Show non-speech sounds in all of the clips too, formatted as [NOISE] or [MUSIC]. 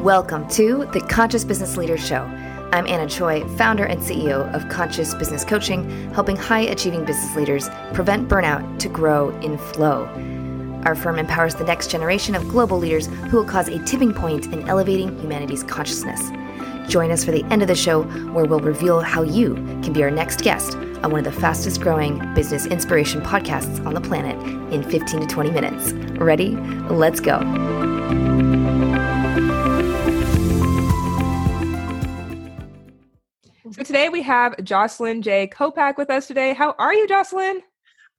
Welcome to the Conscious Business Leaders Show. I'm Anna Choi, founder and CEO of Conscious Business Coaching, helping high achieving business leaders prevent burnout to grow in flow. Our firm empowers the next generation of global leaders who will cause a tipping point in elevating humanity's consciousness. Join us for the end of the show, where we'll reveal how you can be our next guest on one of the fastest growing business inspiration podcasts on the planet in 15 to 20 minutes. Ready? Let's go. So today we have Jocelyn J. Kopac with us today. How are you, Jocelyn?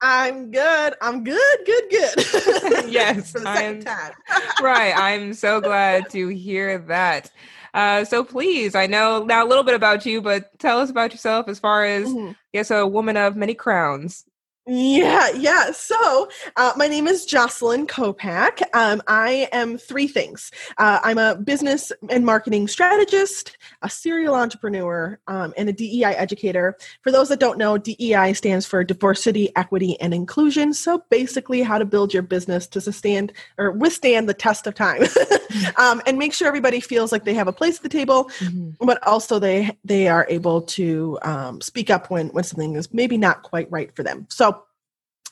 I'm good. I'm good, good, good. [LAUGHS] yes. For the 2nd time. right. [LAUGHS] I'm so glad to hear that. Uh, so please, I know now a little bit about you, but tell us about yourself as far as, mm-hmm. yes, a woman of many crowns. Yeah, yeah. So, uh, my name is Jocelyn Kopac. Um, I am three things. Uh, I'm a business and marketing strategist, a serial entrepreneur, um, and a DEI educator. For those that don't know, DEI stands for diversity, equity, and inclusion. So, basically, how to build your business to sustain or withstand the test of time, [LAUGHS] um, and make sure everybody feels like they have a place at the table, mm-hmm. but also they they are able to um, speak up when when something is maybe not quite right for them. So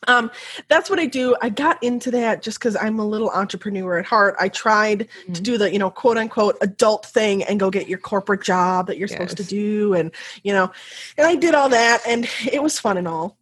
um, that's what I do. I got into that just because I'm a little entrepreneur at heart. I tried mm-hmm. to do the, you know, quote unquote adult thing and go get your corporate job that you're yes. supposed to do. And, you know, and I did all that and it was fun and all.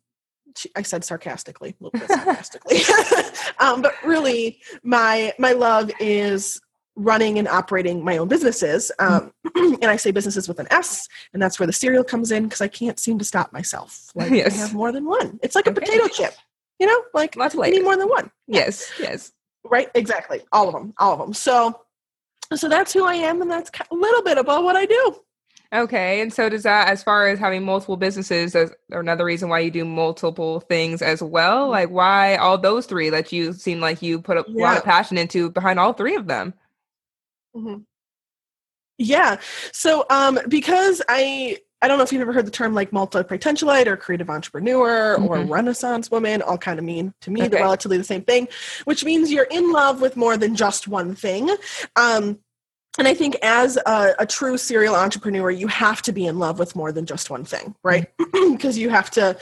I said sarcastically, a little bit sarcastically. [LAUGHS] [LAUGHS] um, but really my my love is running and operating my own businesses. Um, [CLEARS THROAT] and I say businesses with an S, and that's where the serial comes in because I can't seem to stop myself. Like yes. I have more than one. It's like okay. a potato chip. You know, like Lots of need more than one. Yes, yes. Right, exactly. All of them, all of them. So, so that's who I am, and that's a little bit about what I do. Okay, and so does that, as far as having multiple businesses, as another reason why you do multiple things as well? Mm-hmm. Like, why all those three that you seem like you put a yeah. lot of passion into behind all three of them? Mm-hmm. Yeah. So, um, because I I don't know if you've ever heard the term like multi-potentialite or creative entrepreneur mm-hmm. or renaissance woman, all kind of mean to me, okay. they're relatively the same thing, which means you're in love with more than just one thing. Um, and I think as a, a, true serial entrepreneur, you have to be in love with more than just one thing, right? Because mm-hmm. [CLEARS THROAT] you have to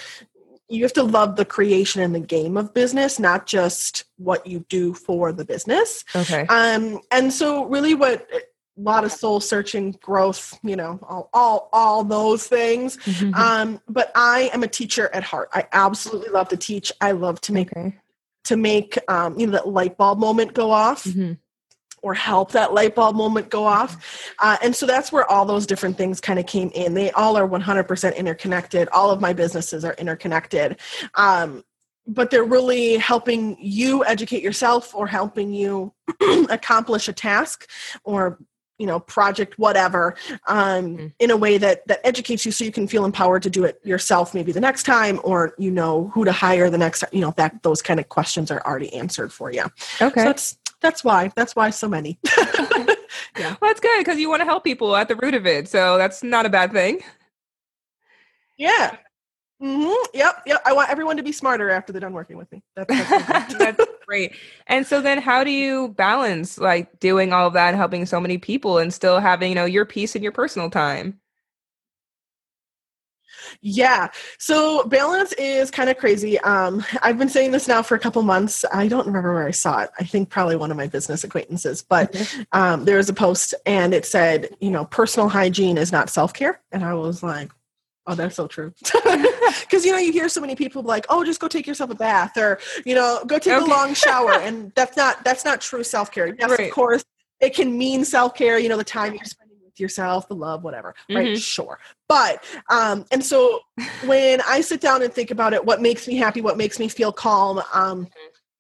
you have to love the creation and the game of business, not just what you do for the business. Okay. Um, and so really what a lot of soul searching growth you know all all, all those things. Mm-hmm. um, but i am a teacher at heart. I absolutely love to teach. I love to make okay. to make um, you know that light bulb moment go off mm-hmm. or help that light bulb moment go off. Uh, and so that's where all those different things kind of came in. They all are 100% interconnected. All of my businesses are interconnected. Um, but they're really helping you educate yourself or helping you [CLEARS THROAT] accomplish a task or you know project whatever um, mm-hmm. in a way that that educates you so you can feel empowered to do it yourself maybe the next time or you know who to hire the next time. you know that those kind of questions are already answered for you okay. So that's that's why that's why so many. [LAUGHS] Yeah. Well, that's good because you want to help people at the root of it so that's not a bad thing. Yeah Mm-hmm. Yep, yep. I want everyone to be smarter after they're done working with me. That's, that's, [LAUGHS] that's great. And so then, how do you balance like doing all of that and helping so many people, and still having you know your peace and your personal time? Yeah. So balance is kind of crazy. Um, I've been saying this now for a couple months. I don't remember where I saw it. I think probably one of my business acquaintances, but um, there was a post and it said, you know, personal hygiene is not self care. And I was like, Oh, that's so true. [LAUGHS] [LAUGHS] Because you know, you hear so many people like, "Oh, just go take yourself a bath," or you know, "Go take okay. a long shower," [LAUGHS] and that's not that's not true self care. Yes, right. of course, it can mean self care. You know, the time you're spending with yourself, the love, whatever. Mm-hmm. Right? Sure, but um, and so when I sit down and think about it, what makes me happy, what makes me feel calm, um,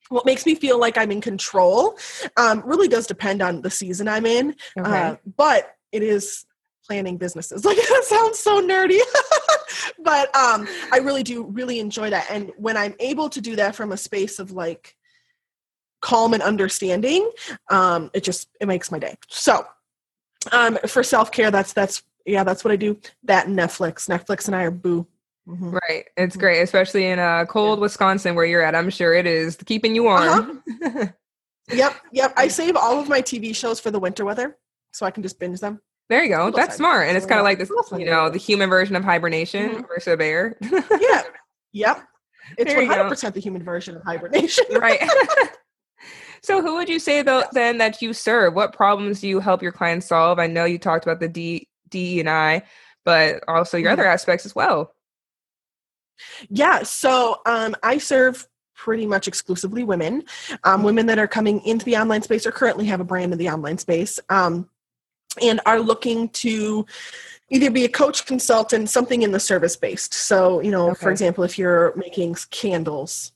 what makes me feel like I'm in control, um, really does depend on the season I'm in. Okay. Uh, but it is planning businesses. [LAUGHS] Like that sounds so nerdy. [LAUGHS] but um I really do really enjoy that. And when I'm able to do that from a space of like calm and understanding, um, it just it makes my day. So um for self-care, that's that's yeah, that's what I do. That Netflix. Netflix and I are boo. Mm-hmm. Right. It's mm-hmm. great, especially in uh, cold yeah. Wisconsin where you're at. I'm sure it is keeping you warm. Uh-huh. [LAUGHS] yep. Yep. I save all of my TV shows for the winter weather. so I can just binge them. There you go. That's smart. And it's kind of like this, you know, the human version of hibernation mm-hmm. versus a bear. yeah. [LAUGHS] Yep. It's one hundred percent the human version of hibernation. right. [LAUGHS] so who would you say though then that you serve? What problems do you help your clients solve? I know you talked about the D D and I, but also your mm-hmm. other aspects as well. Yeah. So um I serve pretty much exclusively women, um, women that are coming into the online space or currently have a brand in the online space. Um, and are looking to either be a coach consultant something in the service based so you know okay. for example if you're making candles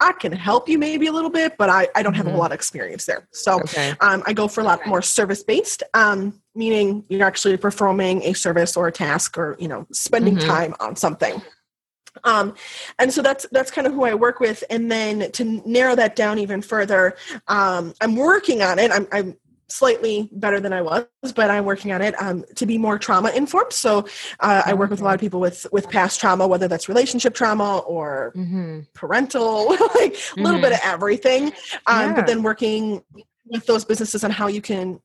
i can help you maybe a little bit but i, I don't have mm-hmm. a lot of experience there so okay. um, i go for a lot more service based um, meaning you're actually performing a service or a task or you know spending mm-hmm. time on something um, and so that's that's kind of who I work with. And then to narrow that down even further, um, I'm working on it. I'm, I'm slightly better than I was, but I'm working on it um, to be more trauma informed. So uh, I work with a lot of people with with past trauma, whether that's relationship trauma or mm-hmm. parental, [LAUGHS] like a mm-hmm. little bit of everything. Um, yeah. But then working with those businesses on how you can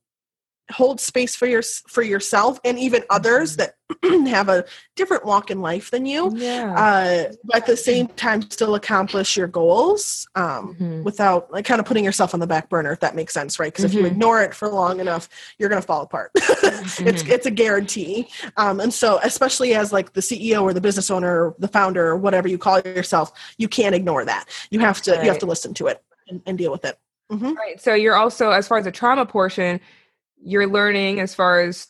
hold space for your for yourself and even others that [CLEARS THROAT] have a different walk in life than you yeah. uh, but at the same time still accomplish your goals um, mm-hmm. without like kind of putting yourself on the back burner if that makes sense right because mm-hmm. if you mm-hmm. ignore it for long enough you're going to fall apart [LAUGHS] mm-hmm. it's it's a guarantee um, and so especially as like the ceo or the business owner or the founder or whatever you call yourself you can't ignore that you have to right. you have to listen to it and, and deal with it mm-hmm. right so you're also as far as the trauma portion you're learning as far as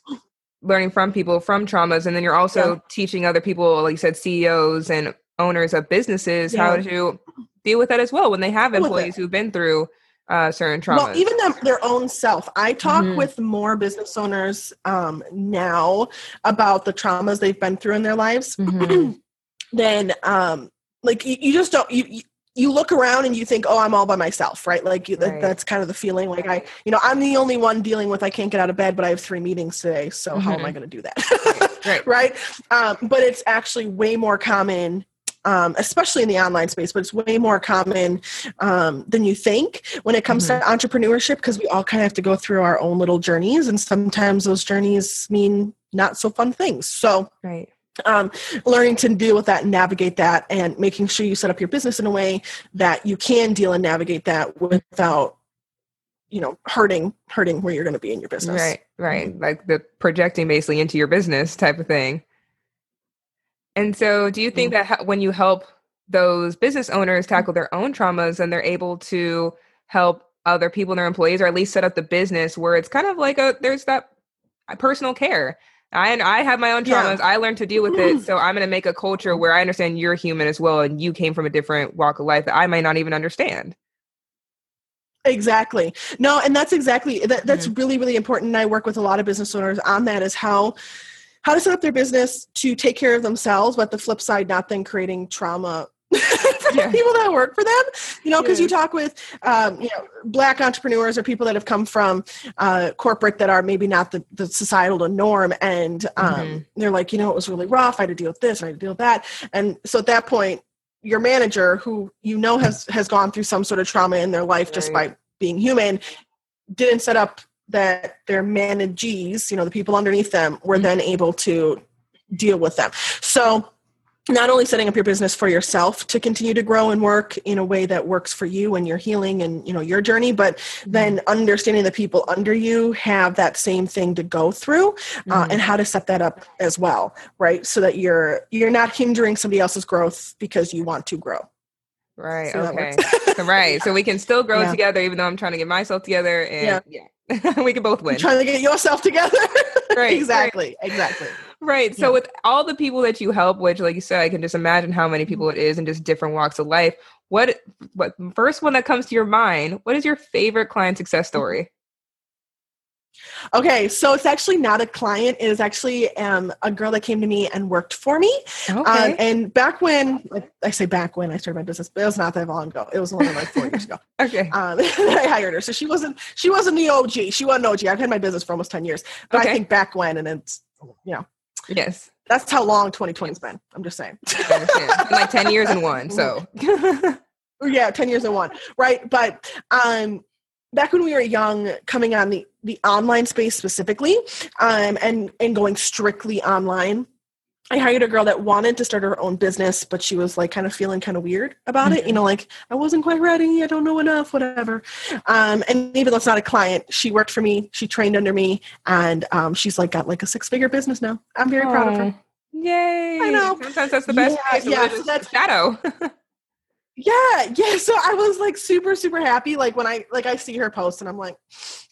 learning from people from traumas and then you're also yeah. teaching other people like you said ceos and owners of businesses yeah. how to deal with that as well when they have employees who've been through uh, certain traumas. Well, even them, their own self. I talk mm-hmm. with more business owners um, now about the traumas they've been through in their lives. Mm-hmm. [CLEARS THROAT] than um, like you, you just don't you, you look around and you think, oh, I'm all by myself, right? Like you, right. that's kind of the feeling. Like I, you know, I'm the only one dealing with I can't get out of bed, but I have three meetings today, so mm-hmm. how am I mm-hmm. going to do that? [LAUGHS] right. right. Um, but it's actually way more common. Um, especially in the online space, but it's way more common um, than you think when it comes mm-hmm. to entrepreneurship because we all kind of have to go through our own little journeys, and sometimes those journeys mean not so fun things. So, right um, learning to deal with that and navigate that and making sure you set up your business in a way that you can deal and navigate that without you know hurting hurting where you're going to be in your business. Right right. Mm-hmm. like the projecting basically into your business type of thing. And so do you think mm-hmm. that when you help those business owners tackle their own traumas and they're able to help other people and their employees or at least set up the business where it's kind of like a there's that personal care I I have my own traumas. Yeah. I learned to deal with it. So I'm going to make a culture where I understand you're human as well, and you came from a different walk of life that I might not even understand. Exactly. No, and that's exactly that, that's mm-hmm. really really important. And I work with a lot of business owners on that. Is how how to set up their business to take care of themselves, but the flip side, not then creating trauma [LAUGHS] for yeah. people that work for them you know because yeah. you talk with um, you know black entrepreneurs or people that have come from uh, corporate that are maybe not the, the societal norm and um, mm-hmm. they're like you know it was really rough i had to deal with this i had to deal with that and so at that point your manager who you know has has gone through some sort of trauma in their life right. just by being human didn't set up that their managees you know the people underneath them were mm-hmm. then able to deal with them so not only setting up your business for yourself to continue to grow and work in a way that works for you and your healing and you know your journey but mm-hmm. then understanding the people under you have that same thing to go through uh, mm-hmm. and how to set that up as well right so that you're you're not hindering somebody else's growth because you want to grow right so okay right so we can still grow yeah. together even though i'm trying to get myself together and yeah, yeah. [LAUGHS] we can both win You're trying to get yourself together [LAUGHS] right exactly right. exactly Right. So yeah. with all the people that you help, which like you said, I can just imagine how many people it is in just different walks of life. What what first one that comes to your mind, what is your favorite client success story? Okay, so it's actually not a client. It is actually um, a girl that came to me and worked for me. Um, okay. Um, and back when, I say back when I started my business, but it was not that long ago. It was only like four years ago. [LAUGHS] Okay. Um, [LAUGHS] I hired her, so she wasn't she wasn't the OG. She wasn't OG. I've had my business for almost ten years, but okay. I think back when, and it's you know Yes. That's how long 2020's been. I'm just saying. like 10 years in one. So [LAUGHS] [LAUGHS] yeah, 10 years in one. Right. But um back when we were young, coming on the the online space specifically, um, and and going strictly online. I hired a girl that wanted to start her own business, but she was like kind of feeling kind of weird about mm-hmm. it. You know, like I wasn't quite ready. I don't know enough, whatever. Um, and even though it's not a client, she worked for me. She trained under me, and um, she's like got like a six figure business now. I'm very Aww. proud of her. Yay! I know. Sometimes that's the best. Yeah, yeah so that's shadow. [LAUGHS] yeah, yeah. So I was like super, super happy. Like when I like I see her post, and I'm like,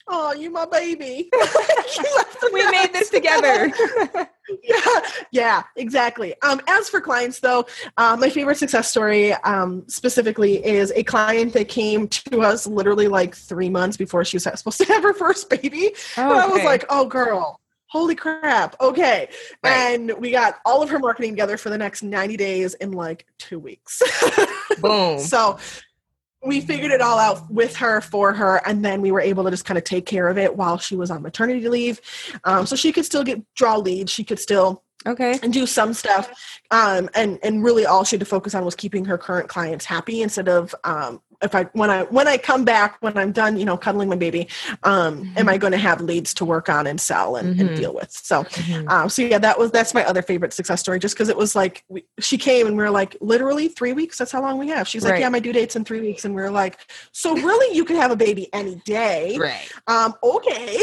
"Oh, you my baby." [LAUGHS] we made this together. [LAUGHS] yeah, yeah, exactly. Um, as for clients, though, uh, my favorite success story um, specifically is a client that came to us literally like three months before she was [LAUGHS] supposed to have her first baby. Oh, and I was like, "Oh, girl." holy crap okay right. and we got all of her marketing together for the next 90 days in like two weeks boom so we figured it all out with her for her and then we were able to just kind of take care of it while she was on maternity leave. Um, so she could still get draw leads she could still okay. and do some stuff um, and and really all she had to focus on was keeping her current clients happy instead of um, if I when I when I come back when I'm done, you know, cuddling my baby, um, mm-hmm. am I going to have leads to work on and sell and, mm-hmm. and deal with? So, mm-hmm. uh, so yeah, that was that's my other favorite success story, just because it was like we, she came and we are like literally three weeks. That's how long we have. She's right. like, yeah, my due date's in three weeks, and we are like, so really, you could have a baby any day, right? Um, okay.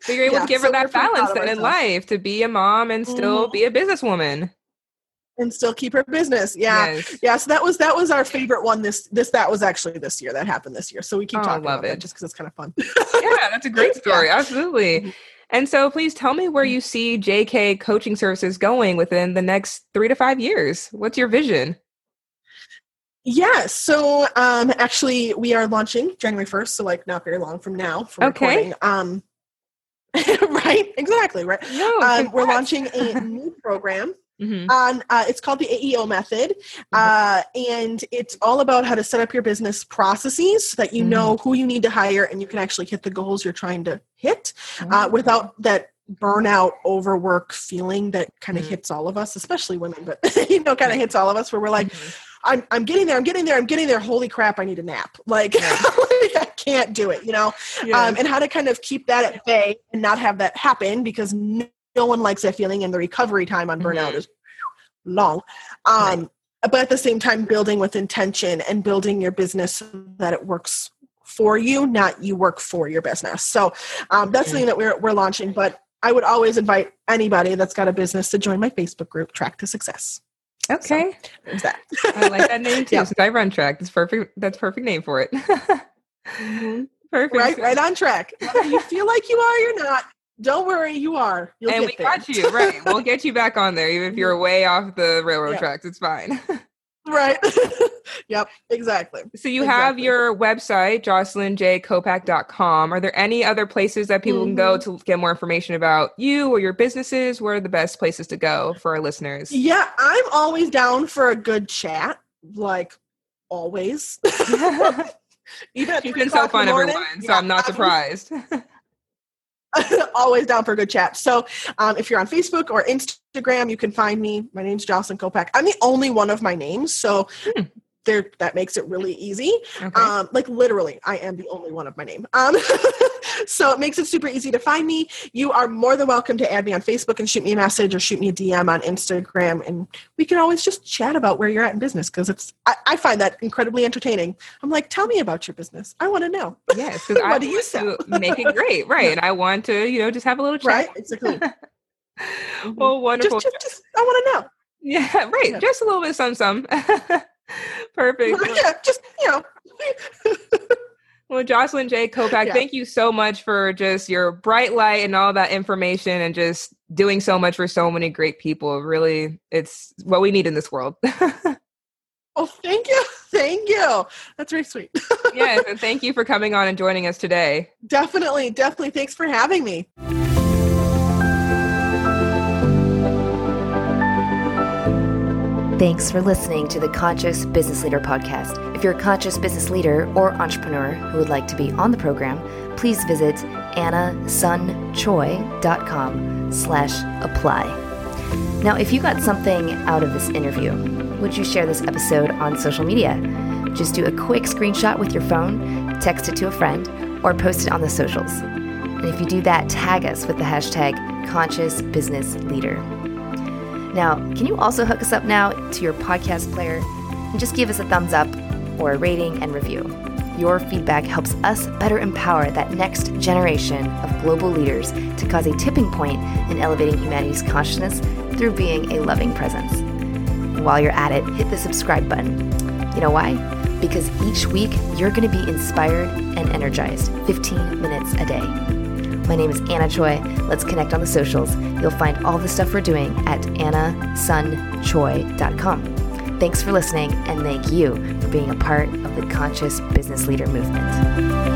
so you're able yeah, to give her that balance then in life to be a mom and still mm-hmm. be a businesswoman and still keep her business. Yeah. Yes. Yeah. So that was that was our favorite one this this that was actually this year. That happened this year. So we keep oh, talking about it. that just because it's kind of fun. yeah, that's a great [LAUGHS] story. Yeah. Absolutely. Mm-hmm. And so please tell me where you see JK coaching services going within the next three to five years. What's your vision? Yeah, so um actually we are launching January 1st, so like not very long from now for okay. recording. Um [LAUGHS] right, exactly, right. No, um, we're launching a new program Mm-hmm. On uh, it's called the AEO method, mm-hmm. uh, and it's all about how to set up your business processes so that you mm-hmm. know who you need to hire and you can actually hit the goals you're trying to hit uh, mm-hmm. without that burnout, overwork feeling that kind of mm-hmm. hits all of us, especially women, but [LAUGHS] you know, kind of hits all of us where we're like. Mm-hmm. I'm, I'm getting there. I'm getting there. I'm getting there. Holy crap! I need a nap. [LAUGHS] Like, yeah. [LAUGHS] I can't do it. You know, yeah. um, and how to kind of keep that at bay and not have that happen because no no one likes that feeling and the recovery time on burnout mm-hmm. is long. Um, right. but at the same time building with intention and building your business so that it works for you not you work for your business. So um, that's something that we're, we're launching but i would always invite anybody that's got a business to join my facebook group track to success. Okay. so, that. i like that name [LAUGHS] too i run track. That's perfect that's perfect name for it. [LAUGHS] Mm-hmm. perfect. Right right on track. Whether you feel like you are you're not don't worry, you are. You'll and we there. got you right. We'll get you back on there, even if you're [LAUGHS] way off the railroad yeah. tracks. It's fine. [LAUGHS] right. [LAUGHS] yep. Exactly. So you exactly. have your website, jocelynjkopac.com. Are there any other places that people mm-hmm. can go mm-hmm. to get more information about you or your businesses? Where are the best places to go for our listeners? Yeah, I'm always down for a good chat. Like always. Even You've been so fun, everyone. So yeah, I'm not surprised. [LAUGHS] always down for a good chat. So um, if you're on Facebook or Instagram, you can find me. My name's Jocelyn Kopac. I'm the only one of my names. So hmm there that makes it really easy. Okay. um like literally i am the only one of my name. Um [LAUGHS] so it makes it super easy to find me. You are more than welcome to add me on facebook and shoot me a message or shoot me a dm on instagram and we can always just chat about where you're at in business because it's I, I, find that incredibly entertaining. I'm like tell me about your business. I want to know. Yes [LAUGHS] what I do you sell? make it great [LAUGHS] right and i want to you know just have a little chat. Right exactly. Well wonderful just, just, just, i want to know. Yeah right yeah. just a little bit some some [LAUGHS] Perfect. [LAUGHS] Yeah, just you know. [LAUGHS] well, Jocelyn J. Kopac, yeah. thank you so much for just your bright light and all that information and just doing so much for so many great people. Really, it's what we need in this world. oh, thank you. Thank you. That's very sweet. yes, and thank you for coming on and joining us today. Definitely, definitely. Thanks for having me. Thanks for listening to the Conscious Business Leader podcast. If you're a conscious business leader or entrepreneur who would like to be on the program, please visit annasunchoi.com slash apply. Now, if you got something out of this interview, would you share this episode on social media? Just do a quick screenshot with your phone text it to a friend, or post it on the socials. And if you do that, tag us with the hashtag Conscious Business Leader. Now, can you also hook us up now to your podcast player and just give us a thumbs up or a rating and review? Your feedback helps us better empower that next generation of global leaders to cause a tipping point in elevating humanity's consciousness through being a loving presence. And while you're at it, hit the subscribe button. You know why? Because each week you're going to be inspired and energized 15 minutes a day. My name is Anna Choi. Let's connect on the socials. You'll find all the stuff we're doing at annasunchoi.com. Thanks for listening, and thank you for being a part of the Conscious Business Leader movement.